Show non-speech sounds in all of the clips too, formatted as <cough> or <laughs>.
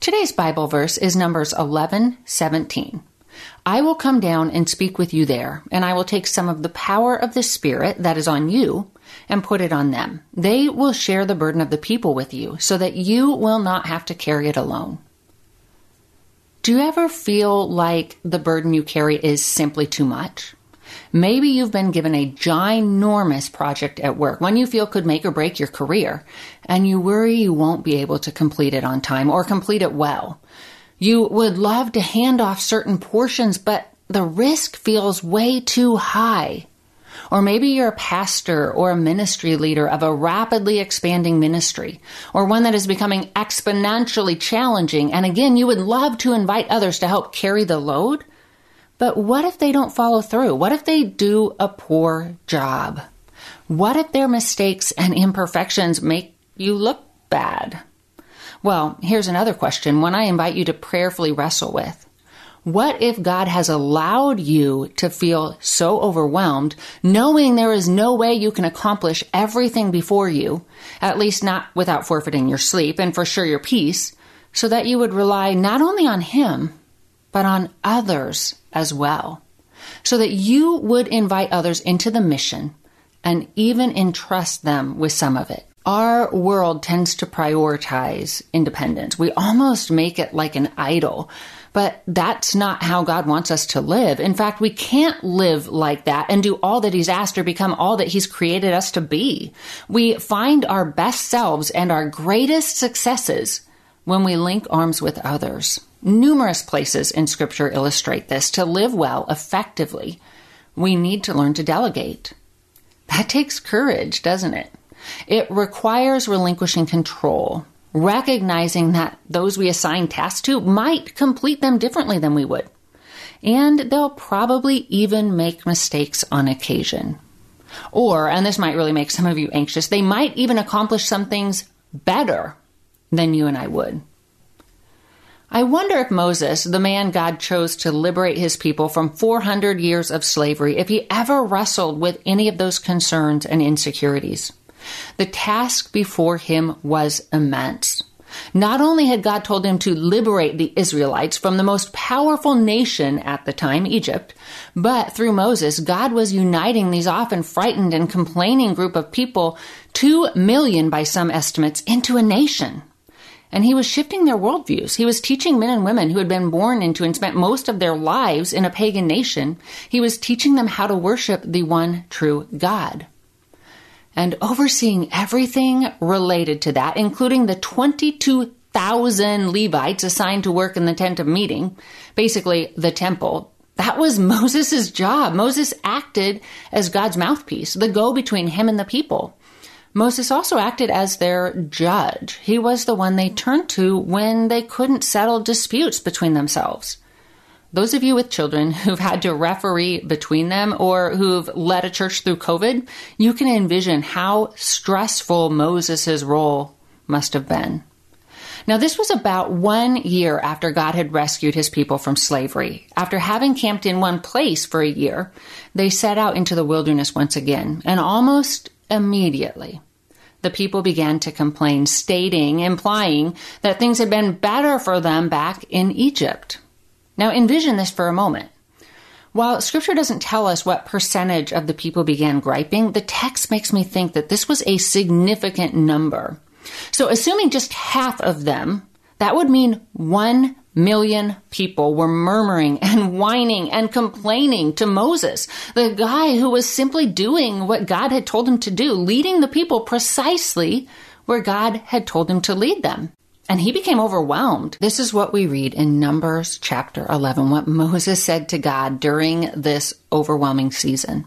Today's Bible verse is Numbers 11 17. I will come down and speak with you there, and I will take some of the power of the Spirit that is on you and put it on them. They will share the burden of the people with you, so that you will not have to carry it alone. Do you ever feel like the burden you carry is simply too much? Maybe you've been given a ginormous project at work, one you feel could make or break your career, and you worry you won't be able to complete it on time or complete it well. You would love to hand off certain portions, but the risk feels way too high. Or maybe you're a pastor or a ministry leader of a rapidly expanding ministry, or one that is becoming exponentially challenging. And again, you would love to invite others to help carry the load. But what if they don't follow through? What if they do a poor job? What if their mistakes and imperfections make you look bad? Well, here's another question, one I invite you to prayerfully wrestle with. What if God has allowed you to feel so overwhelmed, knowing there is no way you can accomplish everything before you, at least not without forfeiting your sleep and for sure your peace, so that you would rely not only on Him, but on others as well, so that you would invite others into the mission and even entrust them with some of it. Our world tends to prioritize independence. We almost make it like an idol. But that's not how God wants us to live. In fact, we can't live like that and do all that He's asked or become all that He's created us to be. We find our best selves and our greatest successes when we link arms with others. Numerous places in Scripture illustrate this. To live well, effectively, we need to learn to delegate. That takes courage, doesn't it? It requires relinquishing control, recognizing that those we assign tasks to might complete them differently than we would. And they'll probably even make mistakes on occasion. Or, and this might really make some of you anxious, they might even accomplish some things better than you and I would. I wonder if Moses, the man God chose to liberate his people from 400 years of slavery, if he ever wrestled with any of those concerns and insecurities. The task before him was immense. Not only had God told him to liberate the Israelites from the most powerful nation at the time, Egypt, but through Moses, God was uniting these often frightened and complaining group of people, two million by some estimates, into a nation. And he was shifting their worldviews. He was teaching men and women who had been born into and spent most of their lives in a pagan nation, he was teaching them how to worship the one true God and overseeing everything related to that, including the 22,000 Levites assigned to work in the tent of meeting, basically the temple. That was <laughs> Moses' job. Moses acted as God's mouthpiece, the go between him and the people. Moses also acted as their judge. He was the one they turned to when they couldn't settle disputes between themselves. those of you with children <laughs> who've had to referee between them or who've led a church through COVID, you can envision how stressful Moses' role must have been. Now, this was about one year after God had rescued his people from slavery. After having camped in one place for a year, they set out into the wilderness once again, and almost immediately, the people began to complain, stating, implying that things had been better for them back in Egypt. Now envision this for a moment. While scripture doesn't tell us what percentage of the people began griping, the text makes me think that this was a significant number. So assuming just half of them, that would mean one million people were murmuring <laughs> and whining and complaining to Moses, the guy who was simply doing what God had told him to do, leading the people precisely where God had told him to lead them. And he became overwhelmed. This is what we read in Numbers chapter 11, what Moses said to God during this overwhelming season.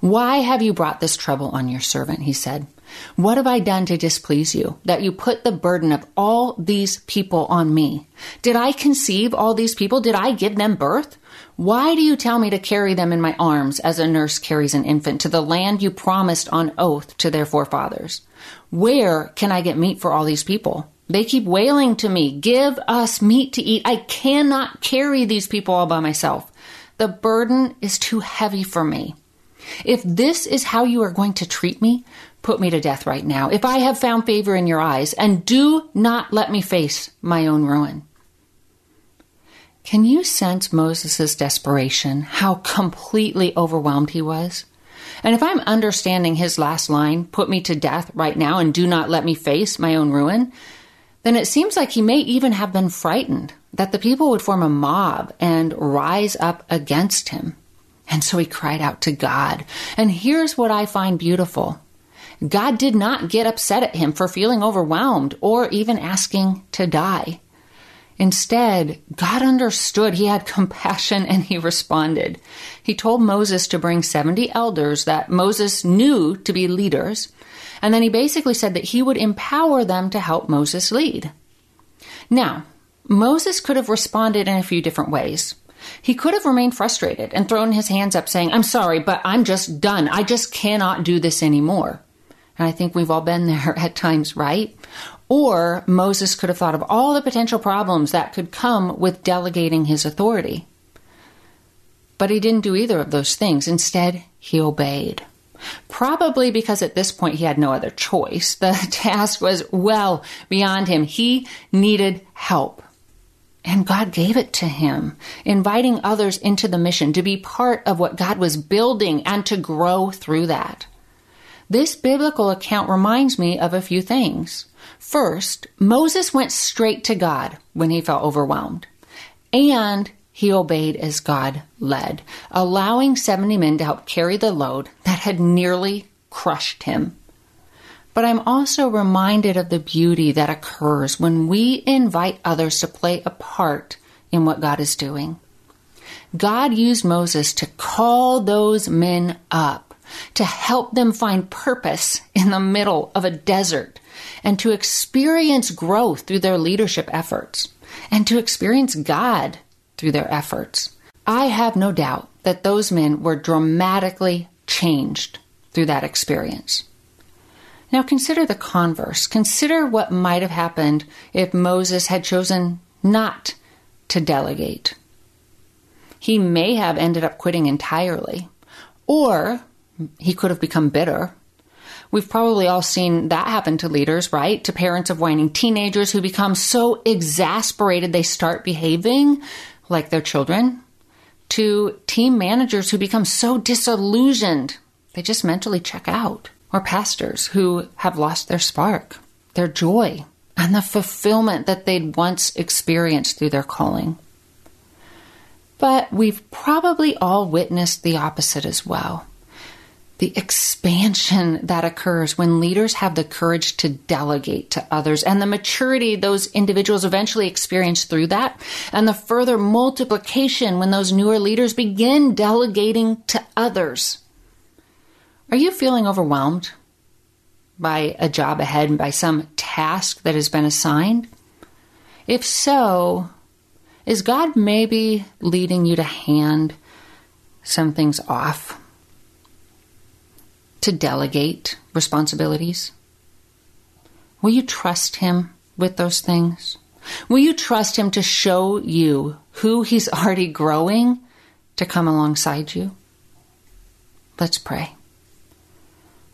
Why have you brought this trouble on your servant? He said. What have I done to displease you, that you put the burden of all these people on me? Did I conceive all these people? Did I give them birth? Why do you tell me to carry them in my arms as a nurse carries an infant to the land you promised on oath to their forefathers? Where can I get meat for all these people? They keep wailing to me, Give us meat to eat. I cannot carry these people all by myself. The burden is too heavy for me. If this is how you are going to treat me, put me to death right now. If I have found favor in your eyes, and do not let me face my own ruin. Can you sense Moses' desperation, how completely overwhelmed he was? And if I'm understanding his last line, put me to death right now and do not let me face my own ruin, then it seems like he may even have been frightened that the people would form a mob and rise up against him. And so he cried out to God. And here's what I find beautiful God did not get upset at him for feeling overwhelmed or even asking to die. Instead, God understood. He had compassion and he responded. He told Moses to bring 70 elders that Moses knew to be leaders and then he basically said that he would empower them to help Moses lead. Now, Moses could have responded in a few different ways. He could have remained frustrated and thrown his hands up saying, I'm sorry, but I'm just done. I just cannot do this anymore. And I think we've all been <laughs> there at times, right? Or Moses could have thought of all the potential problems that could come with delegating his authority. But he didn't do either of those things. Instead, he obeyed. Probably because at this point he had no other choice. <laughs> The task was well beyond him. He needed help. And God gave it to him, inviting others into the mission to be part of what God was building and to grow through that. This biblical account reminds me of a few things. First, Moses went straight to God when he felt overwhelmed. And he obeyed as God led, allowing 70 men to help carry the load that had nearly crushed him. But I'm also reminded of the beauty that occurs when we invite others to play a part in what God is doing. God used Moses to call those men up, to help them find purpose in the middle of a desert, and to experience growth through their leadership efforts, and to experience God through their efforts. I have no doubt that those men were dramatically changed through that experience. Now consider the converse. Consider what might have happened if Moses had chosen not to delegate. He may have ended up quitting entirely, or he could have become bitter. We've probably all seen that happen to leaders, right? To parents of whining teenagers who become so exasperated they start behaving like their children, to team managers who become so disillusioned they just mentally check out, or pastors who have lost their spark, their joy, and the fulfillment that they'd once experienced through their calling. But we've probably all witnessed the opposite as well the expansion that occurs when leaders have the courage to delegate to others and the maturity those individuals eventually experience through that and the further multiplication when those newer leaders begin delegating to others. Are you feeling overwhelmed by a job ahead and by some task that has been assigned? If so, Is God maybe leading you to hand some things off? To delegate responsibilities? Will you trust Him with those things? Will you trust Him to show you who He's <laughs> already growing to come alongside you? Let's pray.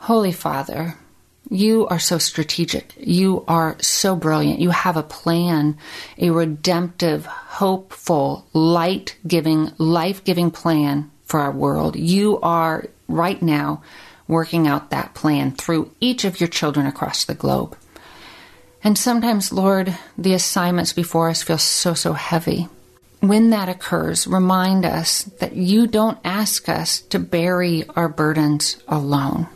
Holy Father, you are so strategic. You are so brilliant. You have a plan, a redemptive, hopeful, light giving, life giving plan for our world. You are right now working out that plan through each of your children across the globe. And sometimes, Lord, the assignments before us feel so, so heavy. When that occurs, remind us that you don't ask us to bury our burdens alone.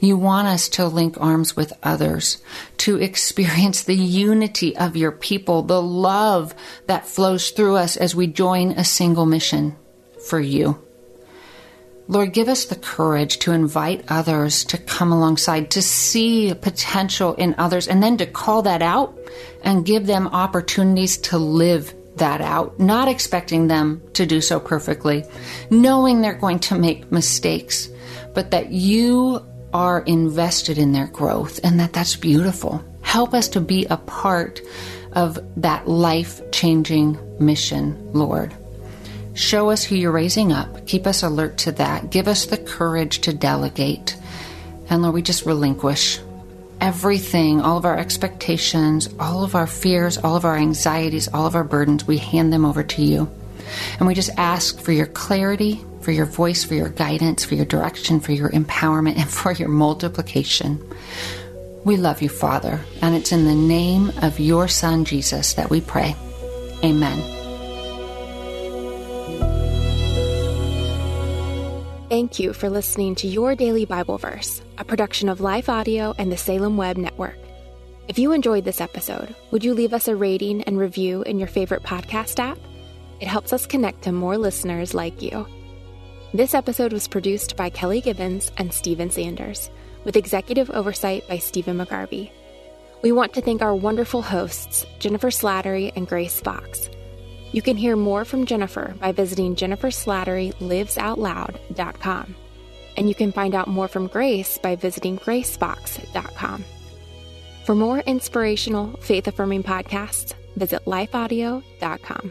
You want us to link arms with others, to experience the unity of your people, the love that flows through us as we join a single mission for you. Lord, give us the courage to invite others to come alongside, to see potential in others, and then to call that out and give them opportunities to live that out, not expecting them to do so perfectly, knowing they're going to make mistakes, but that you are invested in their growth and that that's beautiful. Help us to be a part of that life changing mission, Lord. Show us who you're raising up. Keep us alert to that. Give us the courage to delegate. And Lord, we just relinquish everything, all of our expectations, all of our fears, all of our anxieties, all of our burdens. We hand them over to you. And we just ask for your clarity, for your voice, for your guidance, for your direction, for your empowerment, and for your multiplication. We love you, Father, and it's in the name of your Son, Jesus, that we pray. Amen. Thank you for listening to Your Daily Bible Verse, a production of Life Audio and the Salem Web Network. If you enjoyed this episode, would you leave us a rating and review in your favorite podcast app? It helps us connect to more listeners like you. This episode was produced by Kelly Gibbons and Stephen Sanders, with executive oversight by Stephen McGarvey. We want to thank our wonderful hosts, Jennifer Slattery and Grace Fox. You can hear more from Jennifer by visiting jenniferslatterylivesoutloud.com. And you can find out more from Grace by visiting gracefox.com. For more inspirational, faith affirming podcasts, visit lifeaudio.com.